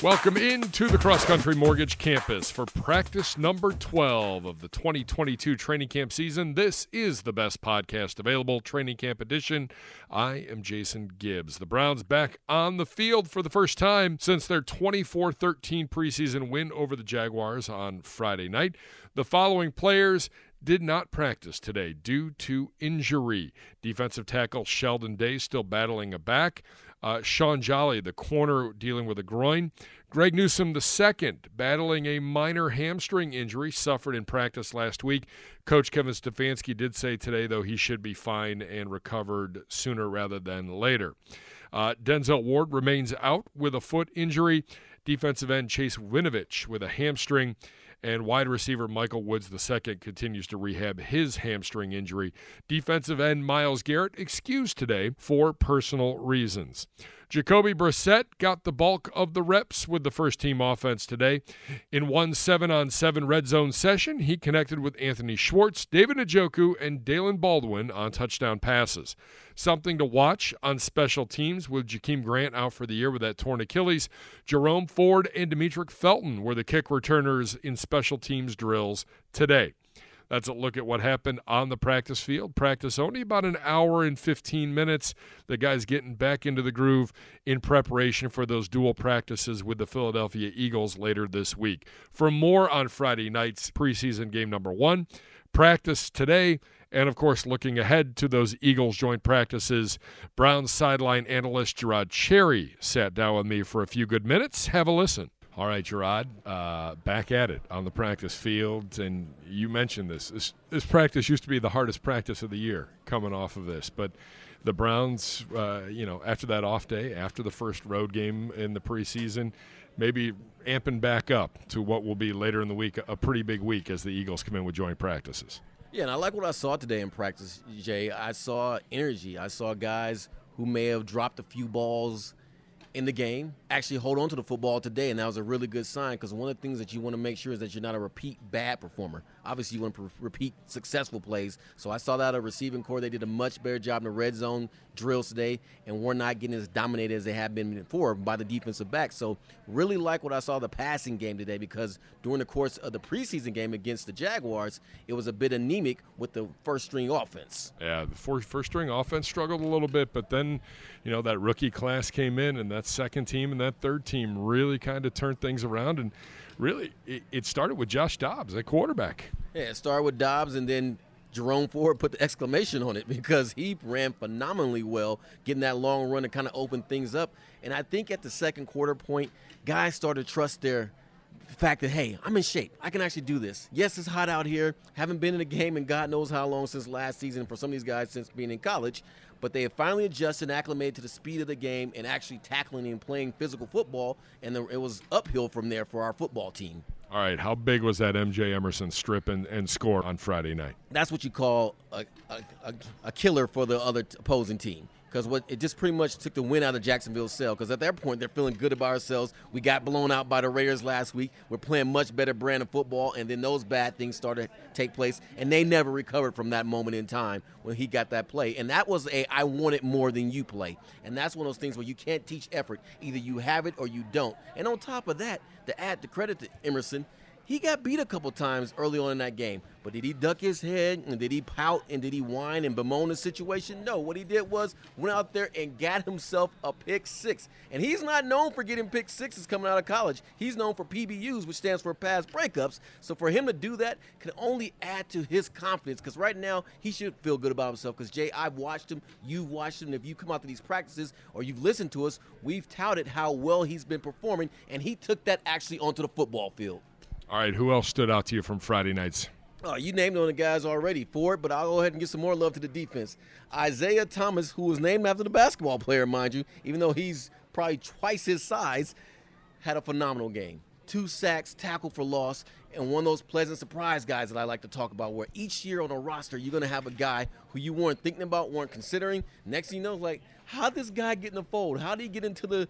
Welcome into the Cross Country Mortgage Campus for practice number 12 of the 2022 training camp season. This is the best podcast available, Training Camp Edition. I am Jason Gibbs. The Browns back on the field for the first time since their 24 13 preseason win over the Jaguars on Friday night. The following players did not practice today due to injury. Defensive tackle Sheldon Day still battling a back. Uh, Shaun Jolly, the corner, dealing with a groin. Greg the second, battling a minor hamstring injury suffered in practice last week. Coach Kevin Stefanski did say today, though, he should be fine and recovered sooner rather than later. Uh, Denzel Ward remains out with a foot injury. Defensive end Chase Winovich with a hamstring and wide receiver Michael Woods II continues to rehab his hamstring injury. Defensive end Myles Garrett excused today for personal reasons. Jacoby Brissett got the bulk of the reps with the first team offense today. In one seven on seven red zone session, he connected with Anthony Schwartz, David Njoku, and Daylen Baldwin on touchdown passes. Something to watch on special teams with Jakeem Grant out for the year with that torn Achilles. Jerome Ford and Demetric Felton were the kick returners in special teams drills today. That's a look at what happened on the practice field. Practice only about an hour and 15 minutes. The guys getting back into the groove in preparation for those dual practices with the Philadelphia Eagles later this week. For more on Friday night's preseason game number one, practice today. And of course, looking ahead to those Eagles joint practices, Browns sideline analyst Jerod Cherry sat down with me for a few good minutes. Have a listen. All right, Jerod, uh, back at it on the practice field, and you mentioned this. this. This practice used to be the hardest practice of the year, coming off of this, but the Browns, uh, you know, after that off day, after the first road game in the preseason, maybe amping back up to what will be later in the week a pretty big week as the Eagles come in with joint practices. Yeah, and I like what I saw today in practice, Jay. I saw energy. I saw guys who may have dropped a few balls in the game actually hold on to the football today, and that was a really good sign because one of the things that you want to make sure is that you're not a repeat bad performer. Obviously, you want to repeat successful plays. So I saw that a receiving corps they did a much better job in the red zone drills today, and we're not getting as dominated as they have been before by the defensive back. So really like what I saw the passing game today because during the course of the preseason game against the Jaguars, it was a bit anemic with the first string offense. Yeah, the first, first string offense struggled a little bit, but then you know that rookie class came in, and that second team and that third team really kind of turned things around. And really, it, it started with Josh Dobbs at quarterback. Yeah, it started with Dobbs, and then Jerome Ford put the exclamation on it because he ran phenomenally well, getting that long run and kind of opened things up. And I think at the second quarter point, guys started to trust their fact that hey, I'm in shape. I can actually do this. Yes, it's hot out here. Haven't been in a game in God knows how long since last season for some of these guys since being in college but they have finally adjusted and acclimated to the speed of the game and actually tackling and playing physical football, and it was uphill from there for our football team. All right, how big was that MJ Emerson strip and, and score on Friday night? That's what you call a, a, a, a killer for the other opposing team because what it just pretty much took the win out of Jacksonville's cell. Because at that point, they're feeling good about ourselves. We got blown out by the Raiders last week. We're playing much better brand of football, and then those bad things started to take place, and they never recovered from that moment in time when he got that play. And that was a I want it more than you play, and that's one of those things where you can't teach effort. Either you have it or you don't. And on top of that, to add the credit to Emerson, he got beat a couple times early on in that game. But did he duck his head and did he pout and did he whine and bemoan the situation? No. What he did was went out there and got himself a pick six. And he's not known for getting pick sixes coming out of college. He's known for PBUs, which stands for pass breakups. So for him to do that can only add to his confidence because right now he should feel good about himself. Because Jay, I've watched him, you've watched him. If you come out to these practices or you've listened to us, we've touted how well he's been performing, and he took that actually onto the football field. All right, who else stood out to you from Friday nights? Oh, you named of the guys already for it, but I'll go ahead and give some more love to the defense. Isaiah Thomas, who was named after the basketball player, mind you, even though he's probably twice his size, had a phenomenal game. Two sacks, tackle for loss, and one of those pleasant surprise guys that I like to talk about, where each year on a roster, you're going to have a guy who you weren't thinking about, weren't considering. Next thing you know, like, how did this guy get in the fold? How did he get into the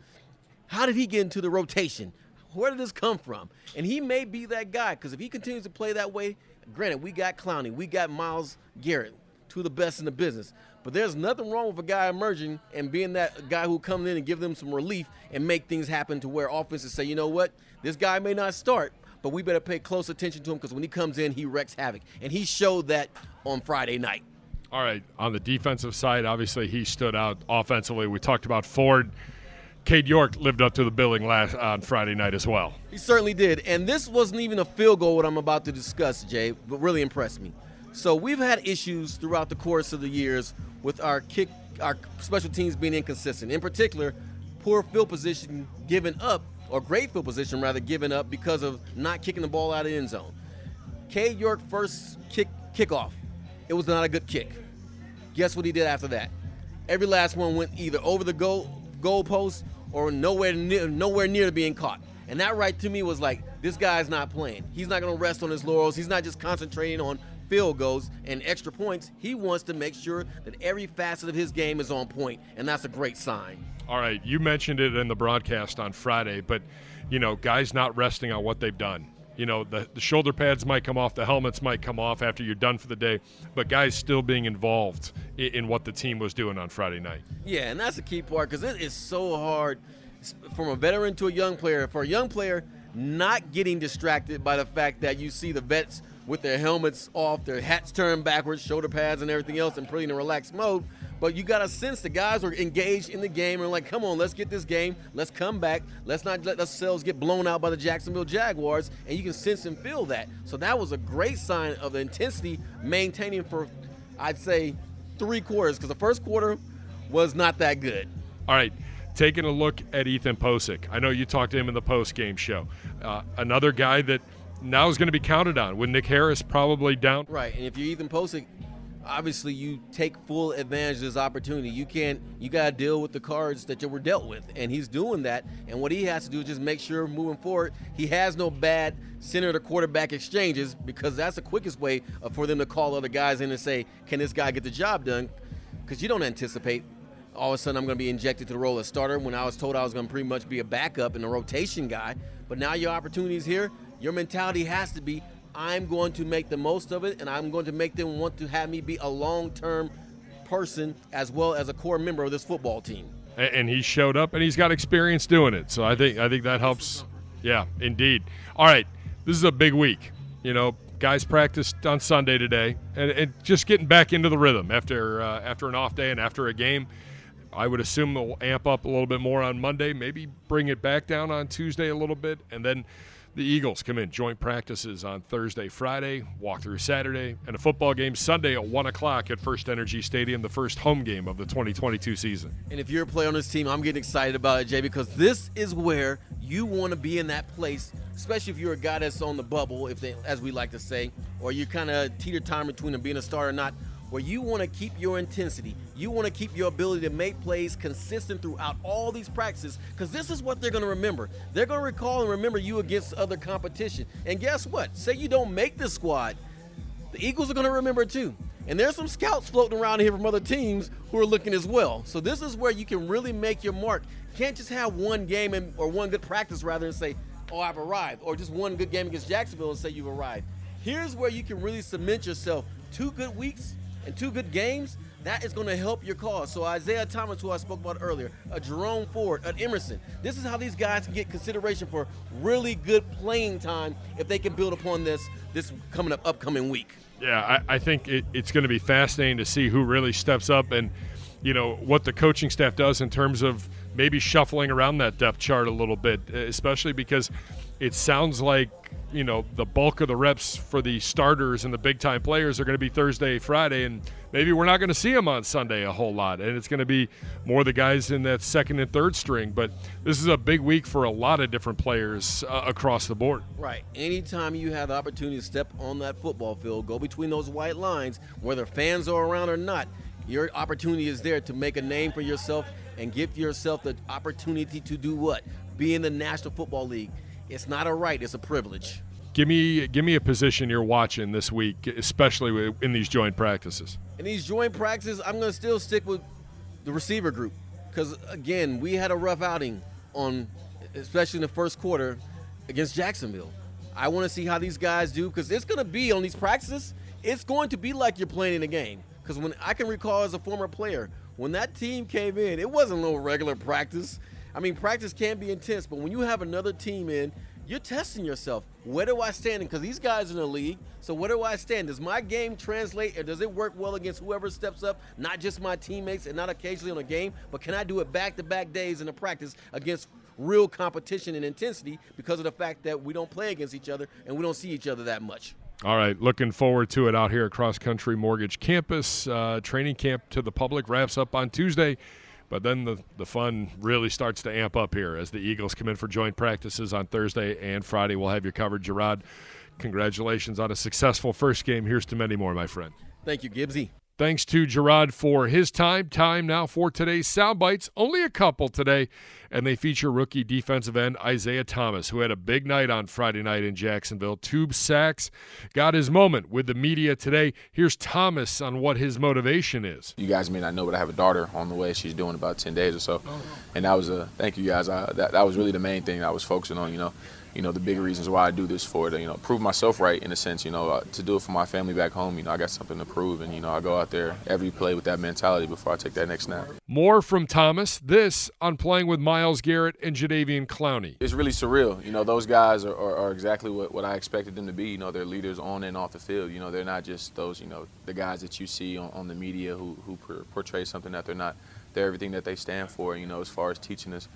how did he get into the rotation? Where did this come from? And he may be that guy because if he continues to play that way, granted, we got Clowney, we got Myles Garrett, two of the best in the business. But there's nothing wrong with a guy emerging and being that guy who comes in and give them some relief and make things happen to where offenses say, you know what, this guy may not start, but we better pay close attention to him because when he comes in, he wrecks havoc. And he showed that on Friday night. All right, on the defensive side, obviously he stood out offensively. We talked about Ford. Cade York lived up to the billing last on Friday night as well. He certainly did. And this wasn't even a field goal what I'm about to discuss, Jay, but really impressed me. So we've had issues throughout the course of the years with our kick our special teams being inconsistent. In particular, poor field position given up, or great field position rather given up because of not kicking the ball out of the end zone. Cade York first kick kickoff. It was not a good kick. Guess what he did after that? Every last one went either over the goal goal post or nowhere near, nowhere near to being caught. And that right to me was like, this guy's not playing. He's not going to rest on his laurels. He's not just concentrating on field goals and extra points. He wants to make sure that every facet of his game is on point, and that's a great sign. All right, you mentioned it in the broadcast on Friday, but you know, guys not resting on what they've done. You know, the, the shoulder pads might come off, the helmets might come off after you're done for the day, but guys still being involved in, in what the team was doing on Friday night. Yeah, and that's the key part because it is so hard from a veteran to a young player. For a young player, not getting distracted by the fact that you see the vets with their helmets off, their hats turned backwards, shoulder pads, and everything else, and pretty in a relaxed mode. But you got a sense the guys are engaged in the game and like, come on, let's get this game. Let's come back. Let's not let ourselves get blown out by the Jacksonville Jaguars. And you can sense and feel that. So that was a great sign of the intensity maintaining for, I'd say, three quarters because the first quarter was not that good. All right taking a look at Ethan Pocic. I know you talked to him in the post game show. Uh, another guy that now is going to be counted on with Nick Harris probably down. Right, and if you're Ethan Pocic, obviously you take full advantage of this opportunity. You can't, you got to deal with the cards that you were dealt with, and he's doing that. And what he has to do is just make sure moving forward, he has no bad center to quarterback exchanges because that's the quickest way for them to call other guys in and say, "Can this guy get the job done?" Because you don't anticipate all of a sudden I'm going to be injected to the role of starter when I was told I was going to pretty much be a backup and a rotation guy. But now your opportunity is here your mentality has to be I'm going to make the most of it and I'm going to make them want to have me be a long term person as well as a core member of this football team. And he showed up and he's got experience doing it. So I think I think that helps. Yeah, indeed. All right. This is a big week. You know, guys practiced on Sunday today and, and just getting back into the rhythm after uh, after an off day and after a game. I would assume we will amp up a little bit more on Monday, maybe bring it back down on Tuesday a little bit, and then the Eagles come in joint practices on Thursday, Friday, walk through Saturday, and a football game Sunday at 1 o'clock at First Energy Stadium, the first home game of the 2022 season. And if you're a player on this team, I'm getting excited about it, Jay, because this is where you want to be in that place, especially if you're a guy that's on the bubble, if they, as we like to say, or you kind of teeter time between being a star or not where you want to keep your intensity. You want to keep your ability to make plays consistent throughout all these practices because this is what they're going to remember. They're going to recall and remember you against other competition. And guess what? Say you don't make the squad, the Eagles are going to remember too. And there's some scouts floating around here from other teams who are looking as well. So this is where you can really make your mark. Can't just have one game and, or one good practice rather and say, "Oh, I've arrived," or just one good game against Jacksonville and say you've arrived. Here's where you can really cement yourself. Two good weeks, and two good games, that is going to help your cause. So Isaiah Thomas, who I spoke about earlier, a Jerome Ford, an Emerson. This is how these guys can get consideration for really good playing time if they can build upon this this coming up upcoming week. Yeah, I, I think it, it's going to be fascinating to see who really steps up and you know what the coaching staff does in terms of maybe shuffling around that depth chart a little bit, especially because it sounds like you know the bulk of the reps for the starters and the big time players are going to be Thursday, Friday, and maybe we're not going to see them on Sunday a whole lot, and it's going to be more the guys in that second and third string. But this is a big week for a lot of different players uh, across the board. Right. Anytime you have the opportunity to step on that football field, go between those white lines, whether fans are around or not, your opportunity is there to make a name for yourself and give yourself the opportunity to do what? Be in the National Football League it's not a right; it's a privilege. Give me give me a position you're watching this week, especially in these joint practices. In these joint practices, I'm going to still stick with the receiver group because again, we had a rough outing on, especially in the first quarter against Jacksonville. I want to see how these guys do because it's going to be on these practices. It's going to be like you're playing in a game Because when I can recall as a former player, when that team came in, it wasn't no regular practice. I mean, practice can be intense, but when you have another team in, you're testing yourself. Where do I stand? Because these guys in the league. So where do I stand? Does my game translate, or does it work well against whoever steps up? Not just my teammates, and not occasionally on a game, but can I do it back-to-back days in a practice against real competition and intensity because of the fact that we don't play against each other and we don't see each other that much. All right, looking forward to it out here at Cross Country Mortgage Campus. Uh, training camp to the public wraps up on Tuesday. But then the, the fun really starts to amp up here as the Eagles come in for joint practices on Thursday and Friday. We'll have you covered, Jerod. Congratulations on a successful first game. Here's to many more, my friend. Thank you, Gibbsy. Thanks to Jerod for his time. Time now for today's sound bites. Only a couple today, and they feature rookie defensive end Isaiah Thomas, who had a big night on Friday night in Jacksonville. Tube sacks, got his moment with the media today. Here's Thomas on what his motivation is. You guys may not know, but I have a daughter on the way. She's doing about ten days or so, oh, and that was a thank you guys. I, that that was really the main thing I was focusing on. You know you know, the big reasons why I do this for to, you know, prove myself right in a sense, you know, uh, to do it for my family back home. You know, I got something to prove, and, you know, I go out there every play with that mentality before I take that next snap. More from Thomas, this on playing with Myles Garrett and Jadeveon Clowney. It's really surreal. You know, those guys are, are, are exactly what, what I expected them to be. You know, they're leaders on and off the field. You know, they're not just those, you know, the guys that you see on, on the media who, who portray something that they're not. They're everything that they stand for, you know, as far as teaching us,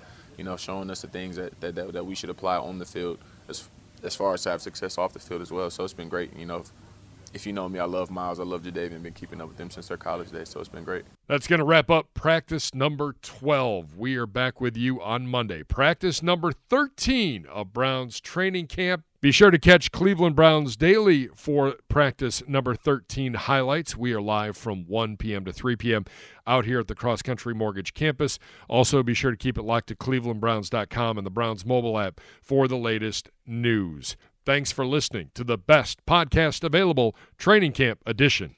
you know, showing us the things that, that, that, that we should apply on the field as as far as to have success off the field as well. So it's been great. You know, if, if you know me, I love Myles. I love Jadeveon. Been keeping up with them since their college days, so it's been great. That's going to wrap up practice number 12. We are back with you on Monday. Practice number 13 of Browns training camp. Be sure to catch Cleveland Browns daily for practice number 13 highlights. We are live from 1 p.m. to 3 p.m. out here at the Cross Country Mortgage Campus. Also, be sure to keep it locked to clevelandbrowns.com and the Browns mobile app for the latest news. Thanks for listening to the best podcast available, Training Camp Edition.